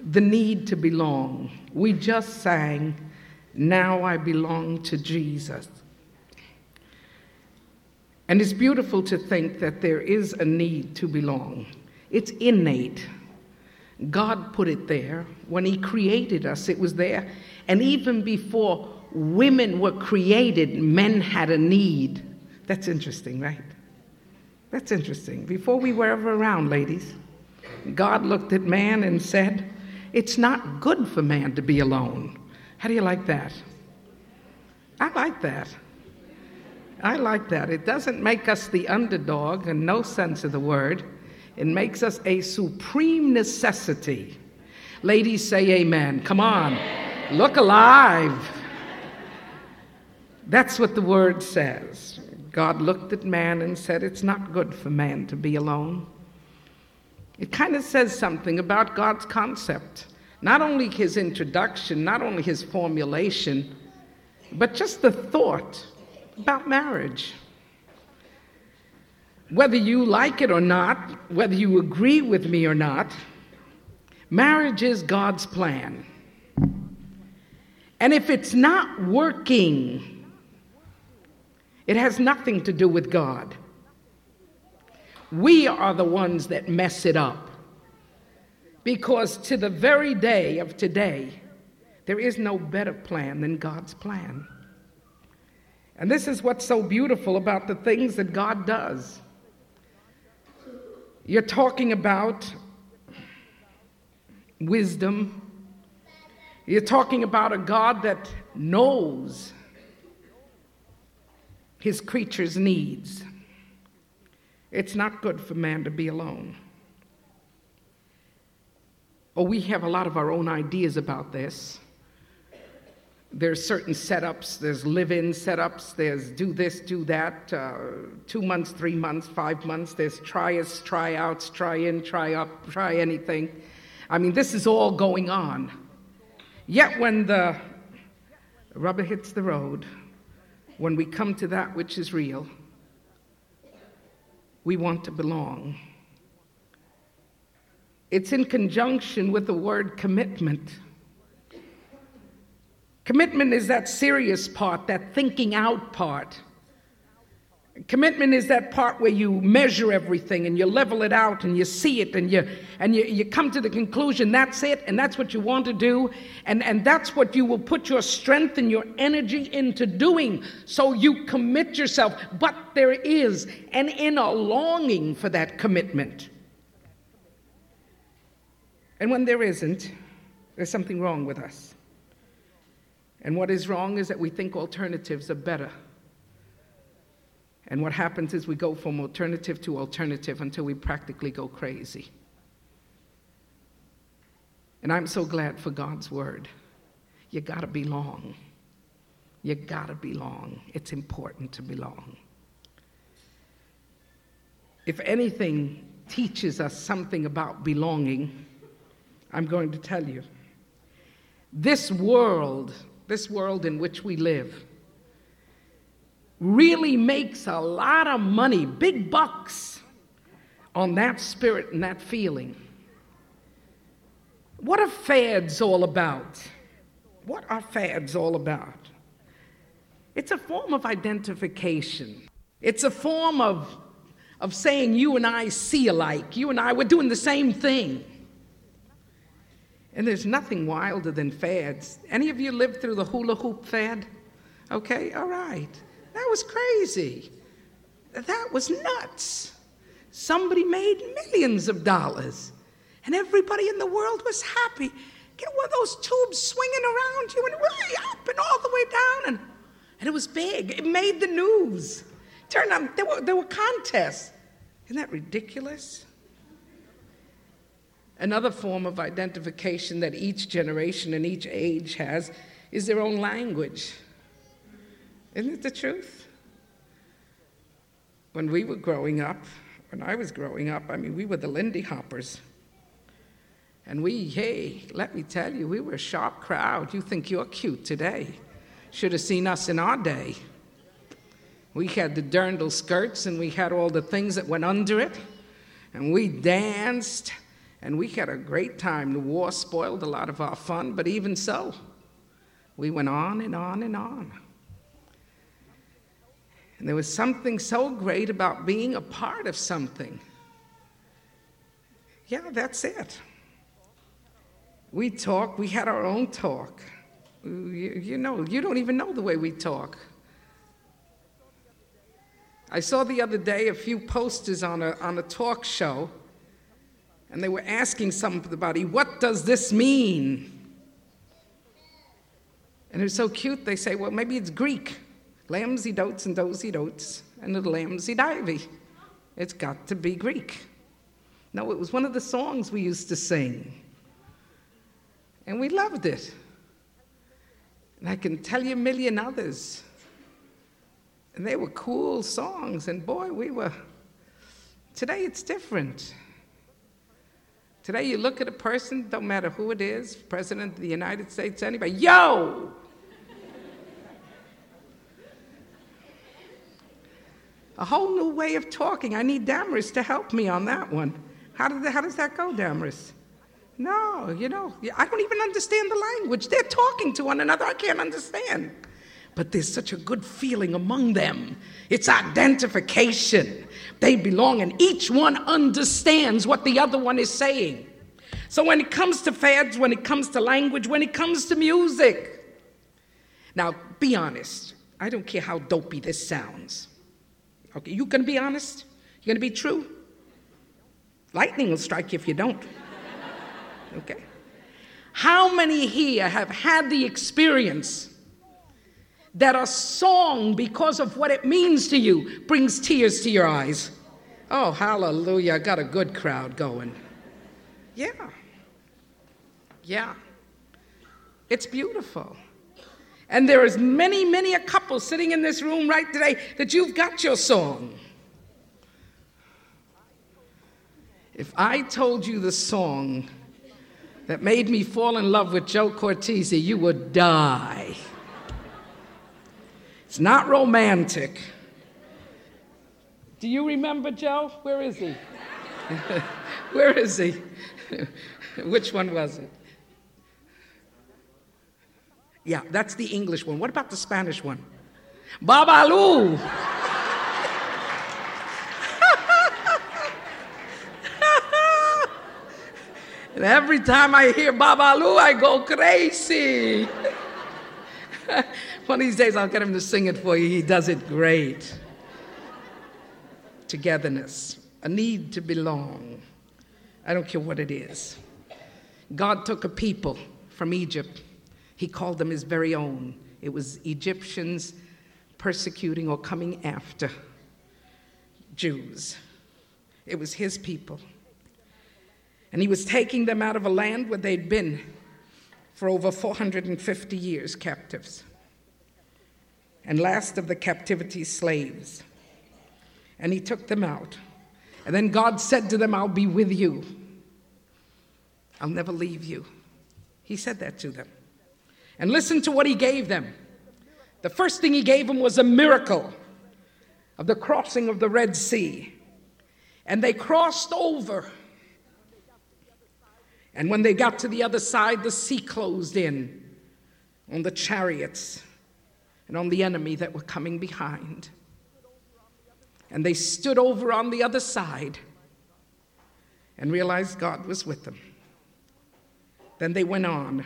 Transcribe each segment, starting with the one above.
the need to belong. We just sang, Now I Belong to Jesus. And it's beautiful to think that there is a need to belong. It's innate. God put it there. When He created us, it was there. And even before women were created, men had a need. That's interesting, right? That's interesting. Before we were ever around, ladies, God looked at man and said, It's not good for man to be alone. How do you like that? I like that. I like that. It doesn't make us the underdog in no sense of the word, it makes us a supreme necessity. Ladies, say amen. Come on. Look alive. That's what the word says. God looked at man and said, It's not good for man to be alone. It kind of says something about God's concept. Not only his introduction, not only his formulation, but just the thought about marriage. Whether you like it or not, whether you agree with me or not, marriage is God's plan. And if it's not working, it has nothing to do with God. We are the ones that mess it up. Because to the very day of today, there is no better plan than God's plan. And this is what's so beautiful about the things that God does. You're talking about wisdom. You're talking about a God that knows his creatures' needs. It's not good for man to be alone. Oh, we have a lot of our own ideas about this. There's certain setups, there's live in setups, there's do this, do that, uh, two months, three months, five months, there's tryouts, tryouts, try in, try up, try anything. I mean, this is all going on. Yet when the rubber hits the road, when we come to that which is real, we want to belong. It's in conjunction with the word commitment. Commitment is that serious part, that thinking out part. Commitment is that part where you measure everything and you level it out and you see it and you and you, you come to the conclusion that's it and that's what you want to do and, and that's what you will put your strength and your energy into doing. So you commit yourself. But there is an inner longing for that commitment. And when there isn't, there's something wrong with us. And what is wrong is that we think alternatives are better. And what happens is we go from alternative to alternative until we practically go crazy. And I'm so glad for God's word. You gotta belong. You gotta belong. It's important to belong. If anything teaches us something about belonging, I'm going to tell you. This world this world in which we live, really makes a lot of money, big bucks, on that spirit and that feeling. What are fads all about? What are fads all about? It's a form of identification. It's a form of, of saying you and I see alike. You and I, we're doing the same thing. And there's nothing wilder than fads. Any of you lived through the hula hoop fad? Okay, all right. That was crazy. That was nuts. Somebody made millions of dollars, and everybody in the world was happy. Get one of those tubes swinging around you and way up and all the way down. And, and it was big. It made the news. Turned out there were, there were contests. Isn't that ridiculous? Another form of identification that each generation and each age has is their own language. Isn't it the truth? When we were growing up, when I was growing up, I mean, we were the Lindy Hoppers. And we, hey, let me tell you, we were a sharp crowd. You think you're cute today. Should have seen us in our day. We had the dirndl skirts and we had all the things that went under it. And we danced And we had a great time. The war spoiled a lot of our fun, but even so, we went on and on and on. And there was something so great about being a part of something. Yeah, that's it. We talk, we had our own talk. You, you know, you don't even know the way we talk. I saw the other day a few posters on a, on a talk show, and they were asking somebody, What does this mean? And it was so cute, they say, Well, maybe it's Greek. Lambsy dotes and dozy dotes, and the lambsy divey. It's got to be Greek. No, it was one of the songs we used to sing. And we loved it. And I can tell you a million others. And they were cool songs, and boy, we were. Today it's different. Today you look at a person, don't matter who it is, President of the United States, anybody, yo! A whole new way of talking. I need Damaris to help me on that one. How, did, how does that go, Damaris? No, you know, I don't even understand the language. They're talking to one another. I can't understand. But there's such a good feeling among them. It's identification. They belong, and each one understands what the other one is saying. So when it comes to fads, when it comes to language, when it comes to music, now be honest. I don't care how dopey this sounds. Okay, you gonna be honest? You gonna be true? Lightning will strike you if you don't. Okay. How many here have had the experience that a song, because of what it means to you, brings tears to your eyes? Oh, hallelujah. Got a good crowd going. Yeah. Yeah. It's beautiful. And there is many, many a couple sitting in this room right today that you've got your song. If I told you the song that made me fall in love with Joe Cortese, you would die. It's not romantic. Do you remember Joe? Where is he? Where is he? Which one was it? Yeah, that's the English one. What about the Spanish one? Babalu! and every time I hear Babalu, I go crazy. One of these days, I'll get him to sing it for you. He does it great. Togetherness, a need to belong. I don't care what it is. God took a people from Egypt he called them his very own. It was Egyptians persecuting or coming after Jews. It was his people. And he was taking them out of a land where they'd been for over 450 years captives. And last of the captivity, slaves. And he took them out. And then God said to them, I'll be with you. I'll never leave you. He said that to them. And listen to what he gave them. The first thing he gave them was a miracle of the crossing of the Red Sea. And they crossed over. And when they got to the other side, the sea closed in on the chariots and on the enemy that were coming behind. And they stood over on the other side and realized God was with them. Then they went on.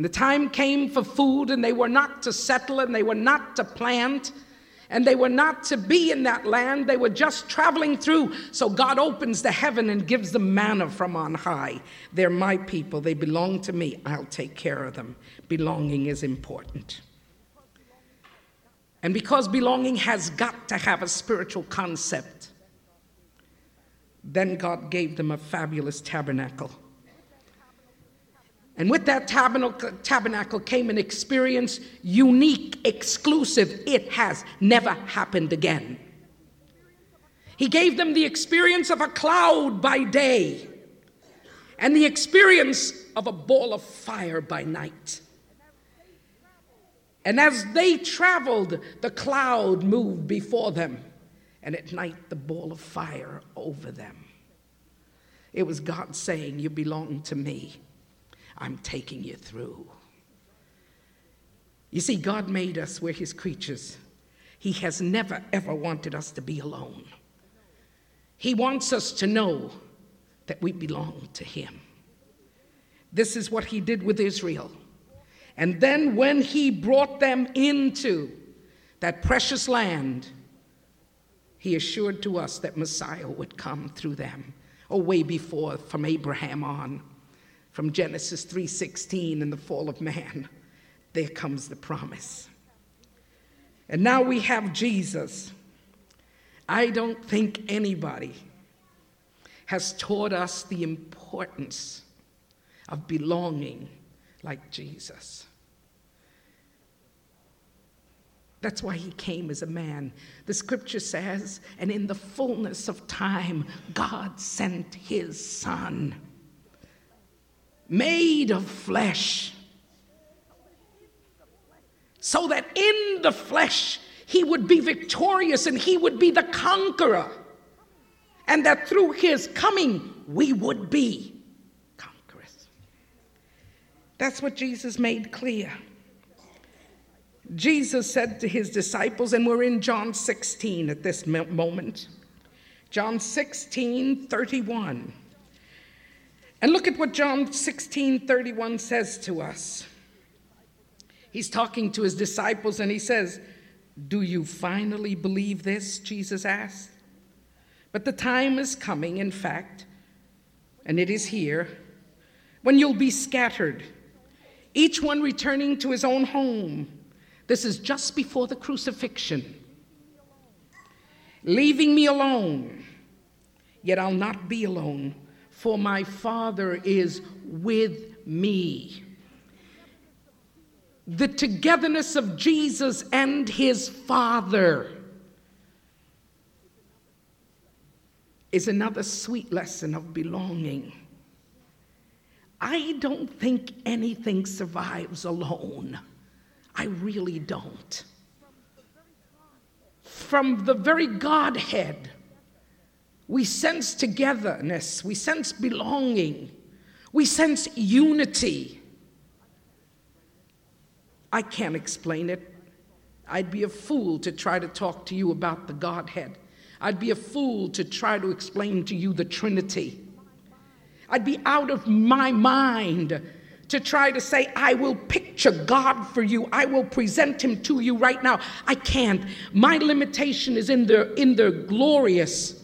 And the time came for food, and they were not to settle, and they were not to plant, and they were not to be in that land. They were just traveling through. So God opens the heaven and gives them manna from on high. They're my people. They belong to me. I'll take care of them. Belonging is important. And because belonging has got to have a spiritual concept, then God gave them a fabulous tabernacle and with that tabernacle came an experience unique, exclusive. It has never happened again. He gave them the experience of a cloud by day and the experience of a ball of fire by night. And as they traveled, the cloud moved before them, and at night, the ball of fire over them. It was God saying, You belong to me. I'm taking you through. You see, God made us, we're His creatures. He has never, ever wanted us to be alone. He wants us to know that we belong to Him. This is what He did with Israel. And then, when He brought them into that precious land, He assured to us that Messiah would come through them, or oh, way before, from Abraham on, from Genesis 3:16 and the fall of man. There comes the promise. And now we have Jesus. I don't think anybody has taught us the importance of belonging like Jesus. That's why he came as a man. The scripture says, and in the fullness of time, God sent his son, made of flesh so that in the flesh he would be victorious and he would be the conqueror, and that through his coming we would be conquerors. That's what Jesus made clear. Jesus said to his disciples, and we're in John 16 at this moment. John 16, 31. And look at what John 16, 31 says to us. He's talking to his disciples and he says, Do you finally believe this? Jesus asked. But the time is coming, in fact, and it is here, when you'll be scattered, each one returning to his own home. This is just before the crucifixion. Leaving me alone, yet I'll not be alone, for my Father is with me the togetherness of Jesus and his Father is another sweet lesson of belonging. I don't think anything survives alone. I really don't. From the very Godhead, we sense togetherness, we sense belonging, we sense unity. I can't explain it. I'd be a fool to try to talk to you about the Godhead. I'd be a fool to try to explain to you the Trinity. I'd be out of my mind to try to say, I will picture God for you. I will present him to you right now. I can't. My limitation is in the, in the glorious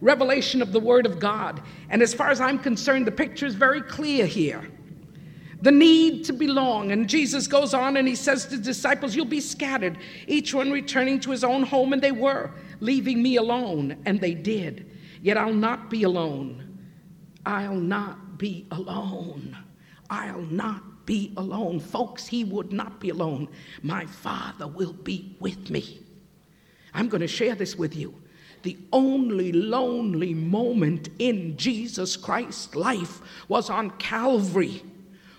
revelation of the Word of God. And as far as I'm concerned, the picture is very clear here the need to belong. And Jesus goes on and he says to the disciples, You'll be scattered, each one returning to his own home. And they were, leaving me alone. And they did. Yet I'll not be alone. I'll not be alone. I'll not be alone. Folks, he would not be alone. My Father will be with me. I'm going to share this with you. The only lonely moment in Jesus Christ's life was on Calvary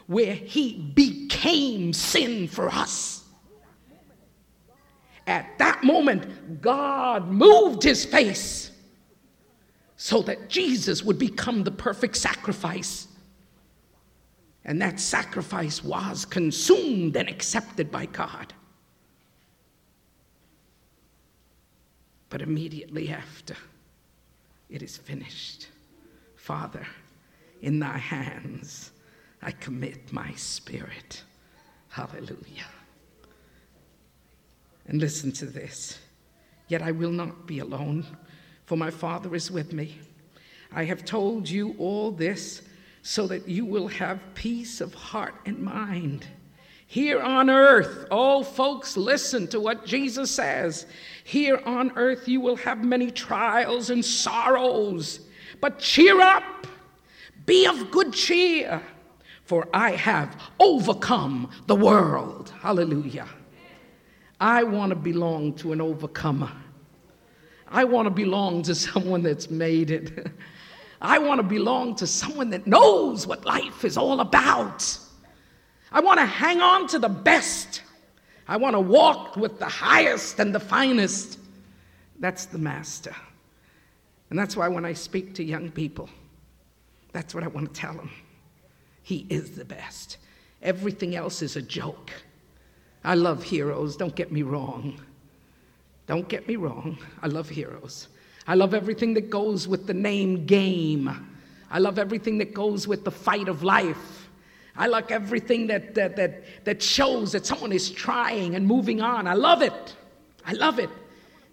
where he became sin for us. At that moment, God moved his face so that Jesus would become the perfect sacrifice. And that sacrifice was consumed and accepted by God. But immediately after, it is finished. Father, in thy hands I commit my spirit. Hallelujah. And listen to this. Yet I will not be alone, for my Father is with me. I have told you all this so that you will have peace of heart and mind. Here on earth, oh, folks, listen to what Jesus says. Here on earth, you will have many trials and sorrows, but cheer up, be of good cheer for I have overcome the world. Hallelujah. I want to belong to an overcomer. I want to belong to someone that's made it. I want to belong to someone that knows what life is all about. I want to hang on to the best. I want to walk with the highest and the finest. That's the master. And that's why when I speak to young people, That's what I want to tell them. He is the best. Everything else is a joke. I love heroes, don't get me wrong. Don't get me wrong. I love heroes. I love everything that goes with the name game. I love everything that goes with the fight of life. I like everything that, that, that, that shows that someone is trying and moving on. I love it. I love it.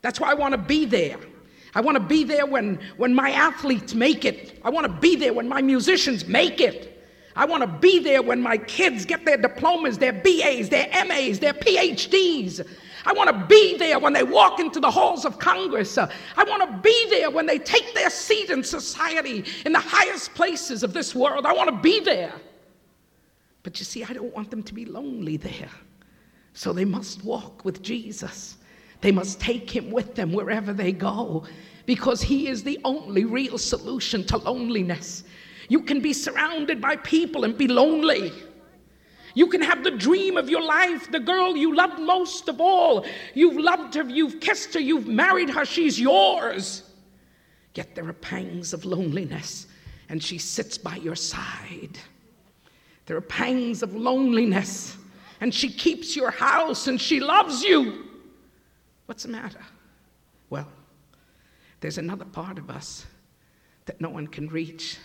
That's why I want to be there. I want to be there when, when my athletes make it. I want to be there when my musicians make it. I want to be there when my kids get their diplomas, their BAs, their MAs, their PhDs. I want to be there when they walk into the halls of Congress. I want to be there when they take their seat in society in the highest places of this world. I want to be there. But you see, I don't want them to be lonely there. So they must walk with Jesus. They must take him with them wherever they go because he is the only real solution to loneliness. You can be surrounded by people and be lonely. You can have the dream of your life, the girl you loved most of all. You've loved her, you've kissed her, you've married her, she's yours. Yet there are pangs of loneliness, and she sits by your side. There are pangs of loneliness, and she keeps your house and she loves you. What's the matter? Well, there's another part of us that no one can reach,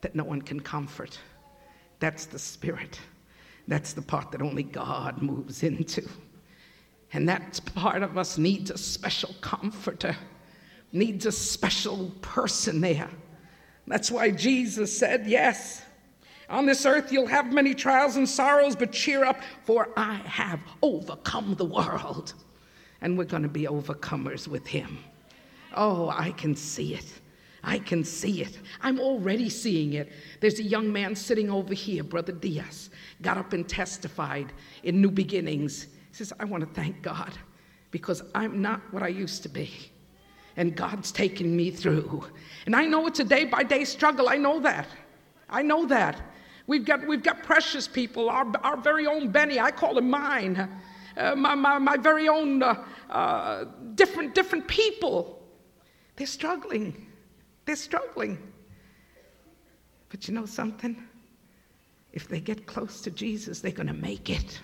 that no one can comfort. That's the spirit. That's the part that only God moves into. And that part of us needs a special comforter, needs a special person there. That's why Jesus said, Yes, on this earth you'll have many trials and sorrows, but cheer up, for I have overcome the world. And we're going to be overcomers with Him. Oh, I can see it. I can see it. I'm already seeing it. There's a young man sitting over here, Brother Diaz, got up and testified in New Beginnings. He says, I want to thank God because I'm not what I used to be. And God's taking me through. And I know it's a day by day struggle. I know that. I know that. We've got, we've got precious people, our, our very own Benny, I call him mine, uh, my, my, my very own uh, uh, different, different people. They're struggling. They're struggling. But you know something? If they get close to Jesus, they're going to make it.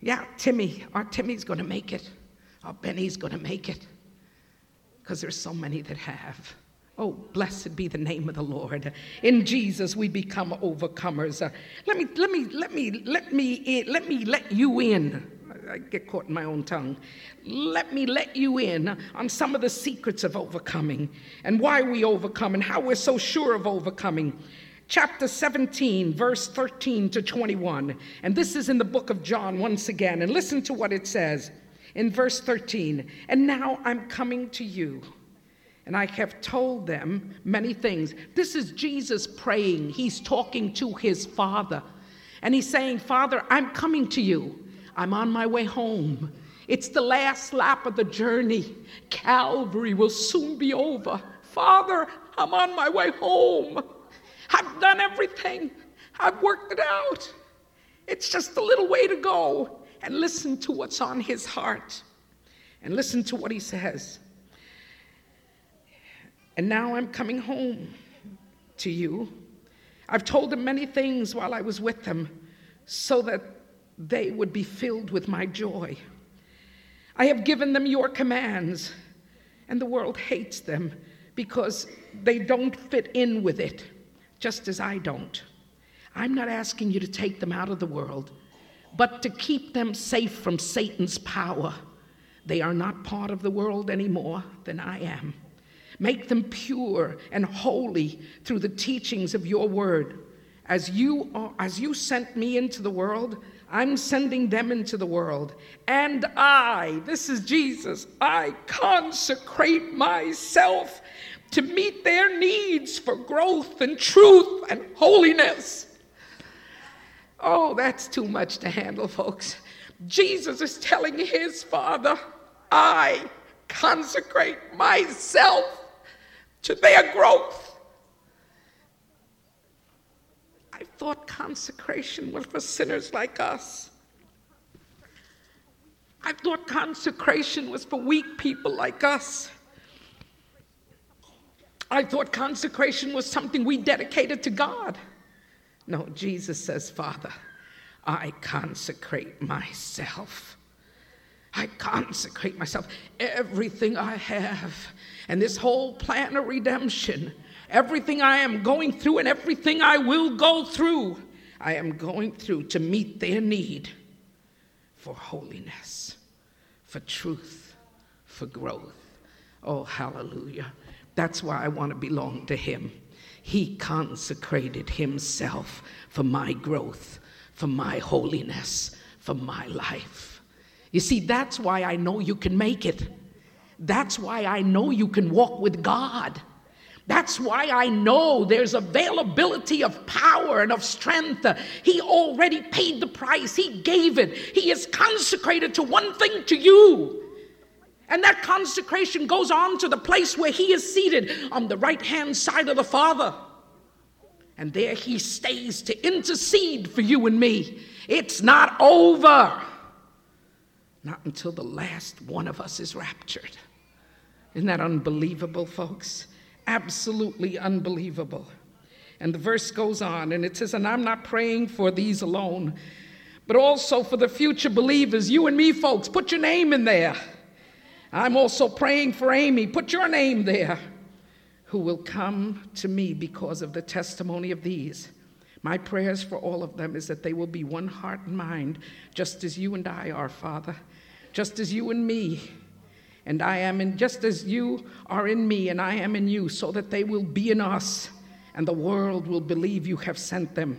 Yeah, Timmy, our Timmy's going to make it. Our Benny's going to make it. Because there's so many that have. Oh, blessed be the name of the Lord. In Jesus, we become overcomers. Uh, let me, let me, let me, let me, in, let me let you in I get caught in my own tongue. Let me let you in on some of the secrets of overcoming and why we overcome and how we're so sure of overcoming. Chapter 17, verse 13 to 21. And this is in the book of John once again. And listen to what it says in verse 13. And now I'm coming to you. And I have told them many things. This is Jesus praying. He's talking to his Father. And he's saying, Father, I'm coming to you. I'm on my way home. It's the last lap of the journey. Calvary will soon be over. Father, I'm on my way home. I've done everything, I've worked it out. It's just a little way to go. And listen to what's on his heart. And listen to what he says. And now I'm coming home to you. I've told them many things while I was with them so that they would be filled with my joy. I have given them your commands, and the world hates them because they don't fit in with it, just as I don't. I'm not asking you to take them out of the world, but to keep them safe from Satan's power. They are not part of the world any more than I am. Make them pure and holy through the teachings of your word. As you, are, as you sent me into the world, I'm sending them into the world. And I, this is Jesus, I consecrate myself to meet their needs for growth and truth and holiness. Oh, that's too much to handle, folks. Jesus is telling his Father, I consecrate myself to their growth. I thought consecration was for sinners like us. I thought consecration was for weak people like us. I thought consecration was something we dedicated to God. No, Jesus says, Father, I consecrate myself. I consecrate myself, everything I have, and this whole plan of redemption, everything I am going through and everything I will go through, I am going through to meet their need for holiness, for truth, for growth. Oh, hallelujah. That's why I want to belong to Him. He consecrated Himself for my growth, for my holiness, for my life. You see, that's why I know you can make it. That's why I know you can walk with God. That's why I know there's availability of power and of strength. He already paid the price, He gave it. He is consecrated to one thing to you. And that consecration goes on to the place where He is seated on the right hand side of the Father. And there He stays to intercede for you and me. It's not over. Not until the last one of us is raptured. Isn't that unbelievable, folks? absolutely unbelievable. And the verse goes on, and it says, And I'm not praying for these alone, but also for the future believers, you and me, folks. Put your name in there. I'm also praying for Amy. Put your name there, who will come to me because of the testimony of these. My prayers for all of them is that they will be one heart and mind, just as you and I are, Father, just as you and me and I am in just as you are in me and I am in you, so that they will be in us, and the world will believe you have sent them.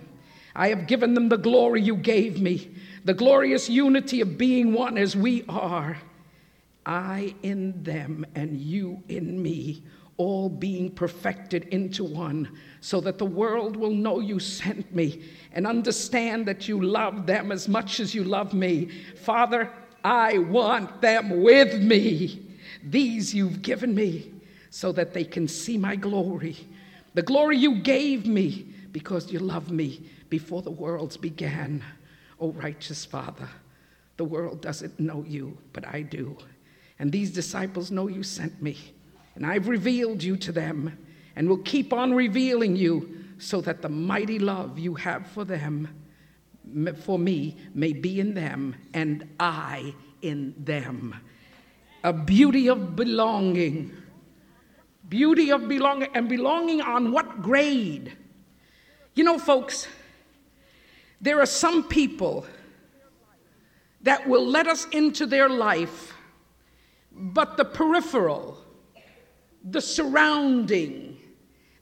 I have given them the glory you gave me, the glorious unity of being one as we are. I in them and you in me, all being perfected into one, so that the world will know you sent me and understand that you love them as much as you love me. Father, I want them with me. These you've given me so that they can see my glory. The glory you gave me because you loved me before the worlds began. O righteous Father, the world doesn't know you, but I do. And these disciples know you sent me. And I've revealed you to them and will keep on revealing you so that the mighty love you have for them for me may be in them and I in them. A beauty of belonging. Beauty of belonging, and belonging on what grade? You know, folks, there are some people that will let us into their life, but the peripheral, the surrounding,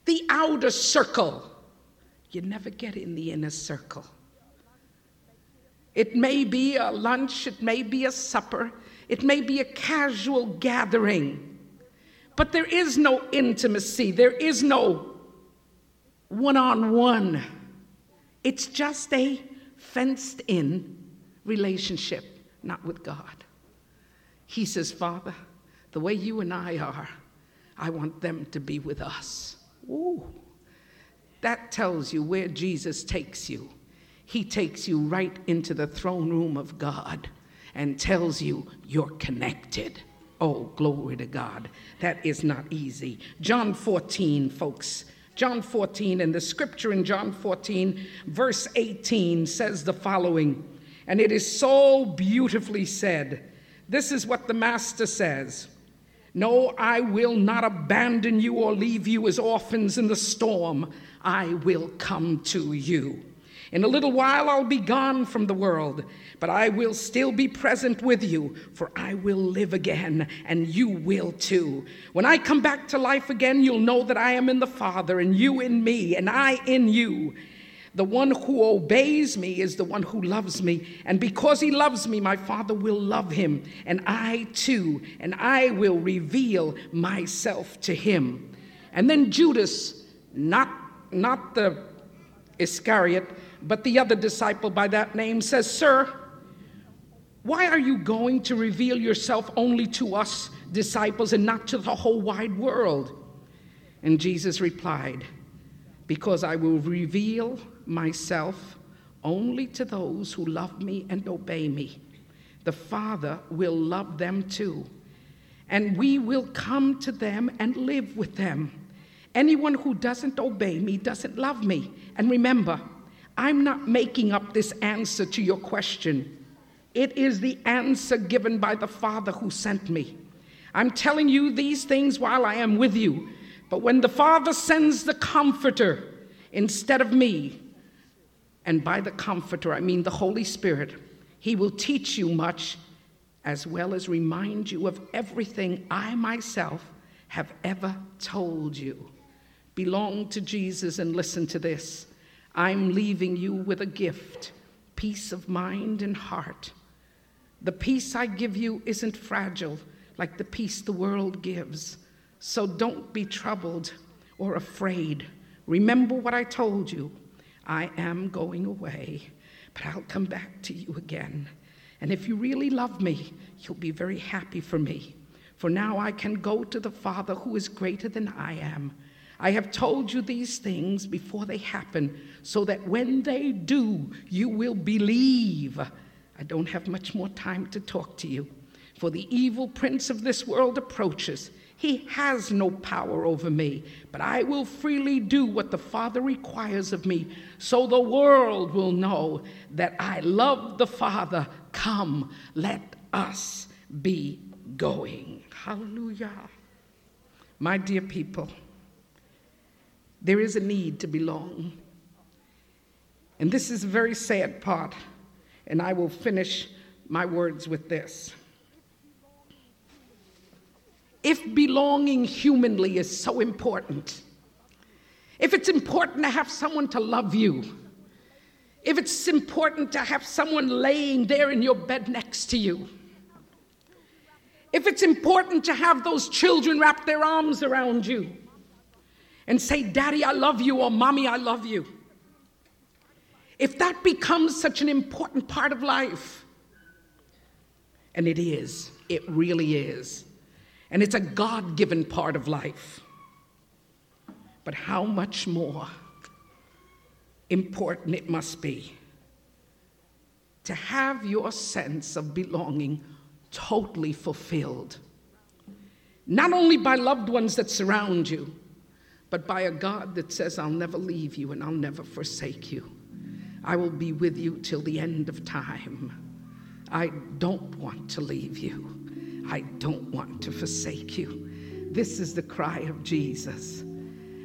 the outer circle, you never get in the inner circle. It may be a lunch, it may be a supper, it may be a casual gathering, but there is no intimacy, there is no one on one. It's just a fenced in relationship, not with God. He says, Father, the way you and I are, I want them to be with us. Ooh. That tells you where Jesus takes you he takes you right into the throne room of God and tells you you're connected. Oh, glory to God. That is not easy. John 14, folks. John 14, and the scripture in John 14, verse 18 says the following, and it is so beautifully said. This is what the Master says No, I will not abandon you or leave you as orphans in the storm. I will come to you. In a little while I'll be gone from the world, but I will still be present with you, for I will live again, and you will too. When I come back to life again, you'll know that I am in the Father, and you in me, and I in you. The one who obeys me is the one who loves me. And because he loves me, my Father will love him, and I too, and I will reveal myself to him. And then Judas, not, not the Iscariot, but the other disciple by that name says, Sir, why are you going to reveal yourself only to us disciples and not to the whole wide world? And Jesus replied, Because I will reveal myself only to those who love me and obey me. The Father will love them too. And we will come to them and live with them Anyone who doesn't obey me doesn't love me. And remember, I'm not making up this answer to your question. It is the answer given by the Father who sent me. I'm telling you these things while I am with you. But when the Father sends the Comforter instead of me, and by the Comforter I mean the Holy Spirit, He will teach you much as well as remind you of everything I myself have ever told you. Belong to Jesus and listen to this. I'm leaving you with a gift peace of mind and heart. The peace I give you isn't fragile like the peace the world gives. So don't be troubled or afraid. Remember what I told you. I am going away, but I'll come back to you again. And if you really love me, you'll be very happy for me. For now I can go to the Father who is greater than I am. I have told you these things before they happen, so that when they do, you will believe. I don't have much more time to talk to you, for the evil prince of this world approaches. He has no power over me, but I will freely do what the Father requires of me, so the world will know that I love the Father. Come, let us be going. Hallelujah. My dear people, there is a need to belong. And this is a very sad part, and I will finish my words with this. If belonging humanly is so important, if it's important to have someone to love you, if it's important to have someone laying there in your bed next to you, if it's important to have those children wrap their arms around you, and say, Daddy, I love you, or Mommy, I love you. If that becomes such an important part of life, and it is, it really is, and it's a God given part of life, but how much more important it must be to have your sense of belonging totally fulfilled, not only by loved ones that surround you but by a God that says, I'll never leave you and I'll never forsake you. I will be with you till the end of time. I don't want to leave you. I don't want to forsake you. This is the cry of Jesus.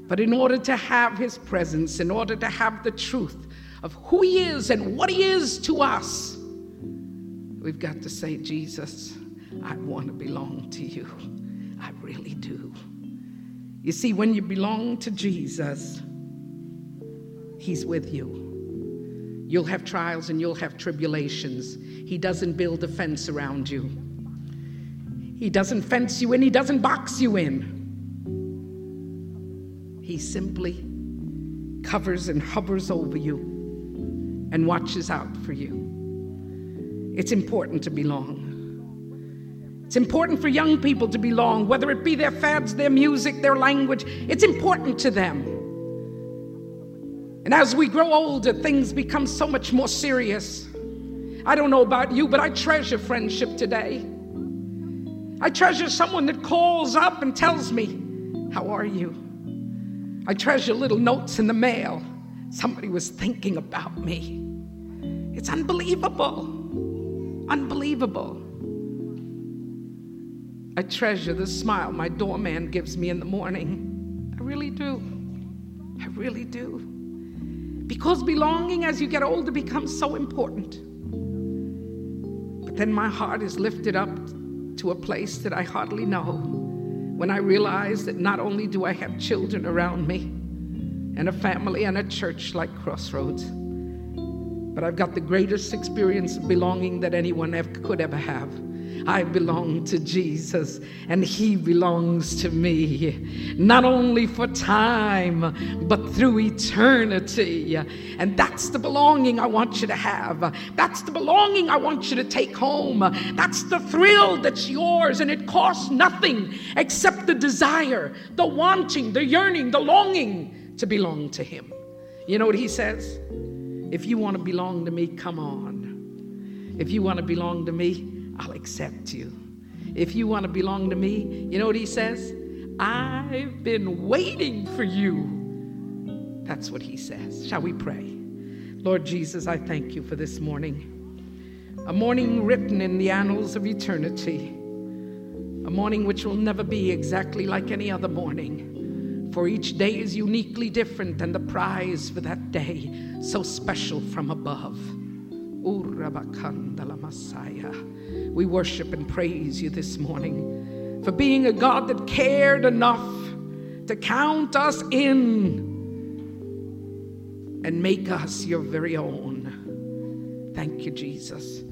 But in order to have his presence, in order to have the truth of who he is and what he is to us, we've got to say, Jesus, I want to belong to you. I really do. You see, when you belong to Jesus, He's with you. You'll have trials and you'll have tribulations. He doesn't build a fence around you, He doesn't fence you in, He doesn't box you in. He simply covers and hovers over you and watches out for you. It's important to belong. It's important for young people to belong, whether it be their fads, their music, their language. It's important to them. And as we grow older, things become so much more serious. I don't know about you, but I treasure friendship today. I treasure someone that calls up and tells me, How are you? I treasure little notes in the mail. Somebody was thinking about me. It's unbelievable. Unbelievable. I treasure the smile my doorman gives me in the morning. I really do. I really do. Because belonging as you get older becomes so important. But then my heart is lifted up to a place that I hardly know when I realize that not only do I have children around me and a family and a church like Crossroads, but I've got the greatest experience of belonging that anyone ever, could ever have. I belong to Jesus and He belongs to me, not only for time, but through eternity. And that's the belonging I want you to have. That's the belonging I want you to take home. That's the thrill that's yours, and it costs nothing except the desire, the wanting, the yearning, the longing to belong to Him. You know what He says? If you want to belong to me, come on. If you want to belong to me, I'll accept you. If you want to belong to me, you know what he says? I've been waiting for you. That's what he says. Shall we pray? Lord Jesus, I thank you for this morning. A morning written in the annals of eternity. A morning which will never be exactly like any other morning. For each day is uniquely different, and the prize for that day so special from above. Messiah. We worship and praise you this morning for being a God that cared enough to count us in and make us your very own. Thank you, Jesus.